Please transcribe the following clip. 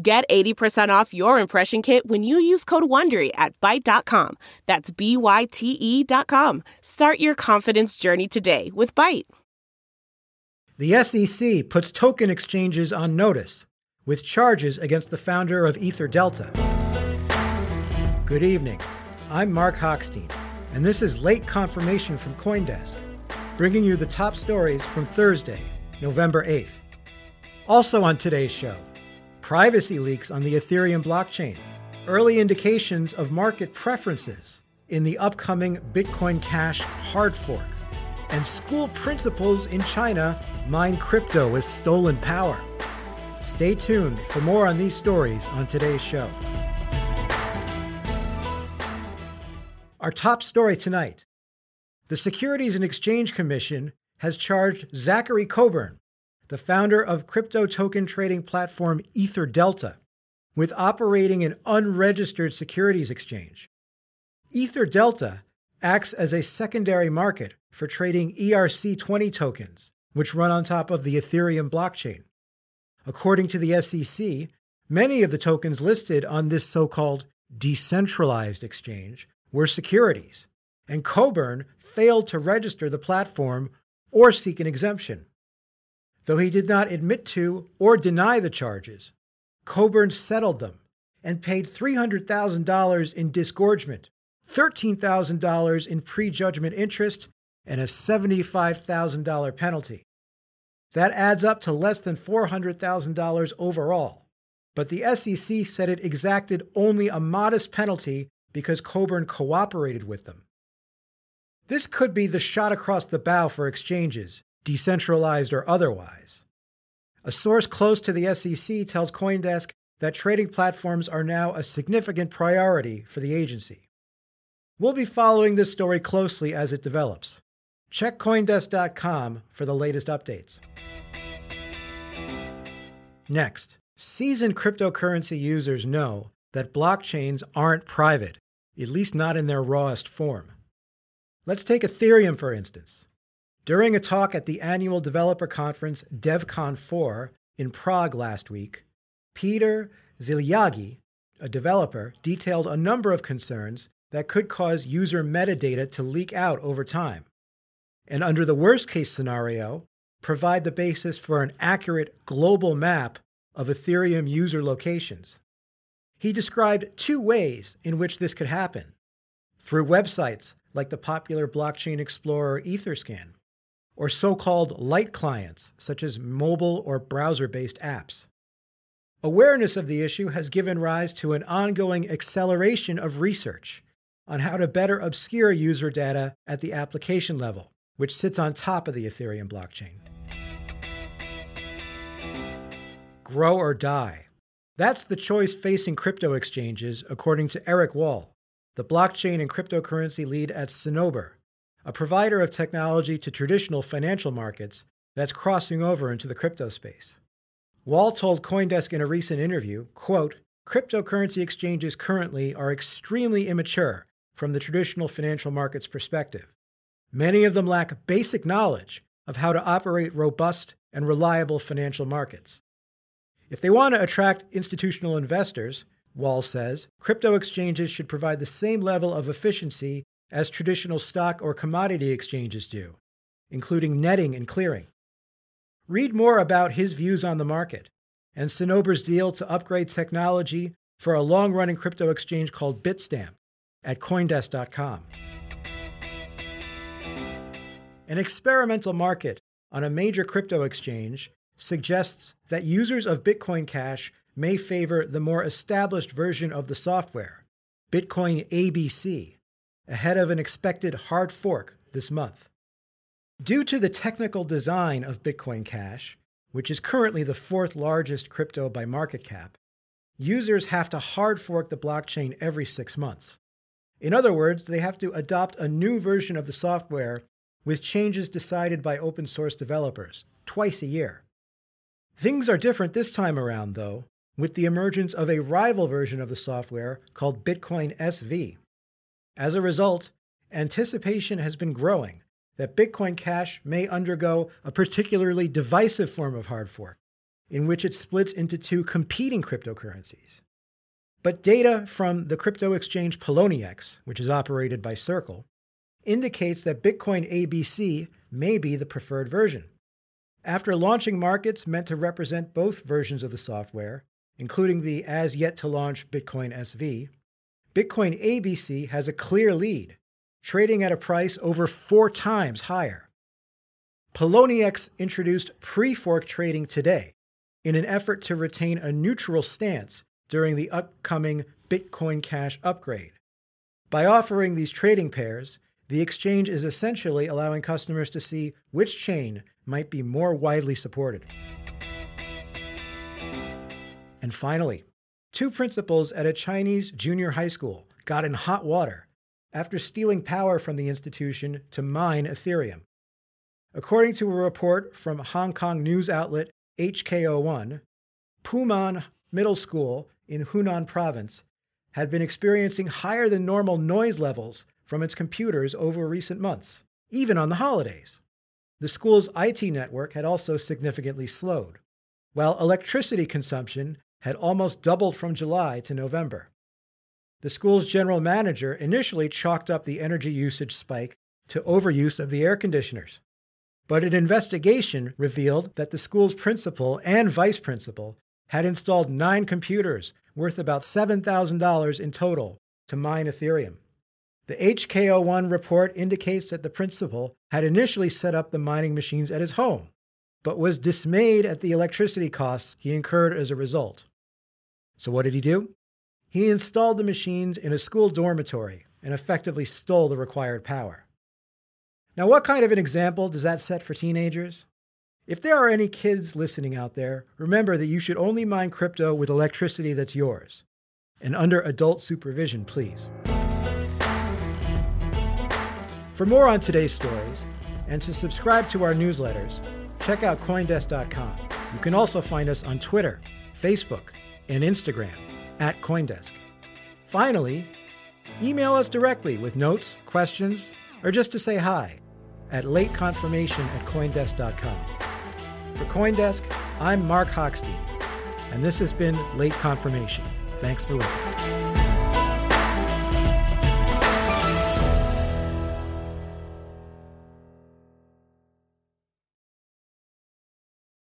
Get 80% off your impression kit when you use code WONDERY at Byte.com. That's B-Y-T-E dot com. Start your confidence journey today with Byte. The SEC puts token exchanges on notice with charges against the founder of EtherDelta. Good evening. I'm Marc Hochstein, and this is late confirmation from Coindesk, bringing you the top stories from Thursday, November 8th. Also on today's show, privacy leaks on the Ethereum blockchain, early indications of market preferences in the upcoming Bitcoin Cash hard fork, and school principals in China mine crypto with stolen power. Stay tuned for more on these stories on today's show. Our top story tonight the Securities and Exchange Commission has charged Zachary Coburn the founder of crypto token trading platform EtherDelta, with operating an unregistered securities exchange. EtherDelta acts as a secondary market for trading ERC20 tokens, which run on top of the Ethereum blockchain. According to the SEC, many of the tokens listed on this so called decentralized exchange were securities, and Coburn failed to register the platform or seek an exemption. Though he did not admit to or deny the charges, Coburn settled them and paid $300,000 in disgorgement, $13,000 in prejudgment interest, and a $75,000 penalty. That adds up to less than $400,000 overall, but the SEC said it exacted only a modest penalty because Coburn cooperated with them. This could be the shot across the bow for exchanges, decentralized or otherwise. A source close to the SEC tells Coindesk that trading platforms are now a significant priority for the agency. We'll be following this story closely as it develops. Check Coindesk.com for the latest updates. Next, seasoned cryptocurrency users know that blockchains aren't private, at least not in their rawest form. Let's take Ethereum, for instance. During a talk at the annual developer conference DevCon 4 in Prague last week, Peter Szilagyi, a developer, detailed a number of concerns that could cause user metadata to leak out over time. And under the worst case scenario, provide the basis for an accurate global map of Ethereum user locations. He described two ways in which this could happen through websites like the popular blockchain explorer Etherscan, or so called light clients, such as mobile or browser based apps. Awareness of the issue has given rise to an ongoing acceleration of research on how to better obscure user data at the application level, which sits on top of the Ethereum blockchain. Grow or die. That's the choice facing crypto exchanges, according to Eric Wall, the blockchain and cryptocurrency lead at Cinnober, a provider of technology to traditional financial markets that's crossing over into the crypto space. Wall told Coindesk in a recent interview, quote, cryptocurrency exchanges currently are extremely immature from the traditional financial markets perspective. Many of them lack basic knowledge of how to operate robust and reliable financial markets. If they want to attract institutional investors, Wall says, crypto exchanges should provide the same level of efficiency as traditional stock or commodity exchanges do, including netting and clearing. Read more about his views on the market and Cinnober's deal to upgrade technology for a long running crypto exchange called Bitstamp at Coindesk.com. An experimental market on a major crypto exchange suggests that users of Bitcoin Cash may favor the more established version of the software, Bitcoin ABC, ahead of an expected hard fork this month. Due to the technical design of Bitcoin Cash, which is currently the fourth largest crypto by market cap, users have to hard fork the blockchain every six months. In other words, they have to adopt a new version of the software with changes decided by open source developers twice a year. Things are different this time around, though, with the emergence of a rival version of the software called Bitcoin SV. As a result, anticipation has been growing that Bitcoin Cash may undergo a particularly divisive form of hard fork, in which it splits into two competing cryptocurrencies. But data from the crypto exchange Poloniex, which is operated by Circle, indicates that Bitcoin ABC may be the preferred version. After launching markets meant to represent both versions of the software, including the as yet to launch Bitcoin SV, Bitcoin ABC has a clear lead, trading at a price over four times higher. Poloniex introduced pre fork trading today in an effort to retain a neutral stance during the upcoming Bitcoin Cash upgrade. By offering these trading pairs, the exchange is essentially allowing customers to see which chain might be more widely supported. And finally, two principals at a Chinese junior high school got in hot water after stealing power from the institution to mine Ethereum. According to a report from Hong Kong news outlet HK01, Puman Middle School in Hunan Province had been experiencing higher than normal noise levels from its computers over recent months, even on the holidays. The school's IT network had also significantly slowed, while electricity consumption had almost doubled from July to November. The school's general manager initially chalked up the energy usage spike to overuse of the air conditioners. But an investigation revealed that the school's principal and vice principal had installed nine computers worth about $7,000 in total to mine Ethereum. The HK01 report indicates that the principal had initially set up the mining machines at his home, but was dismayed at the electricity costs he incurred as a result. So, what did he do? He installed the machines in a school dormitory and effectively stole the required power. Now, what kind of an example does that set for teenagers? If there are any kids listening out there, remember that you should only mine crypto with electricity that's yours, and under adult supervision, please. For more on today's stories and to subscribe to our newsletters, check out Coindesk.com. You can also find us on Twitter, Facebook, and Instagram at Coindesk. Finally, email us directly with notes, questions, or just to say hi at lateconfirmation at Coindesk.com. For Coindesk, I'm Marc Hochstein, and this has been Late Confirmation. Thanks for listening.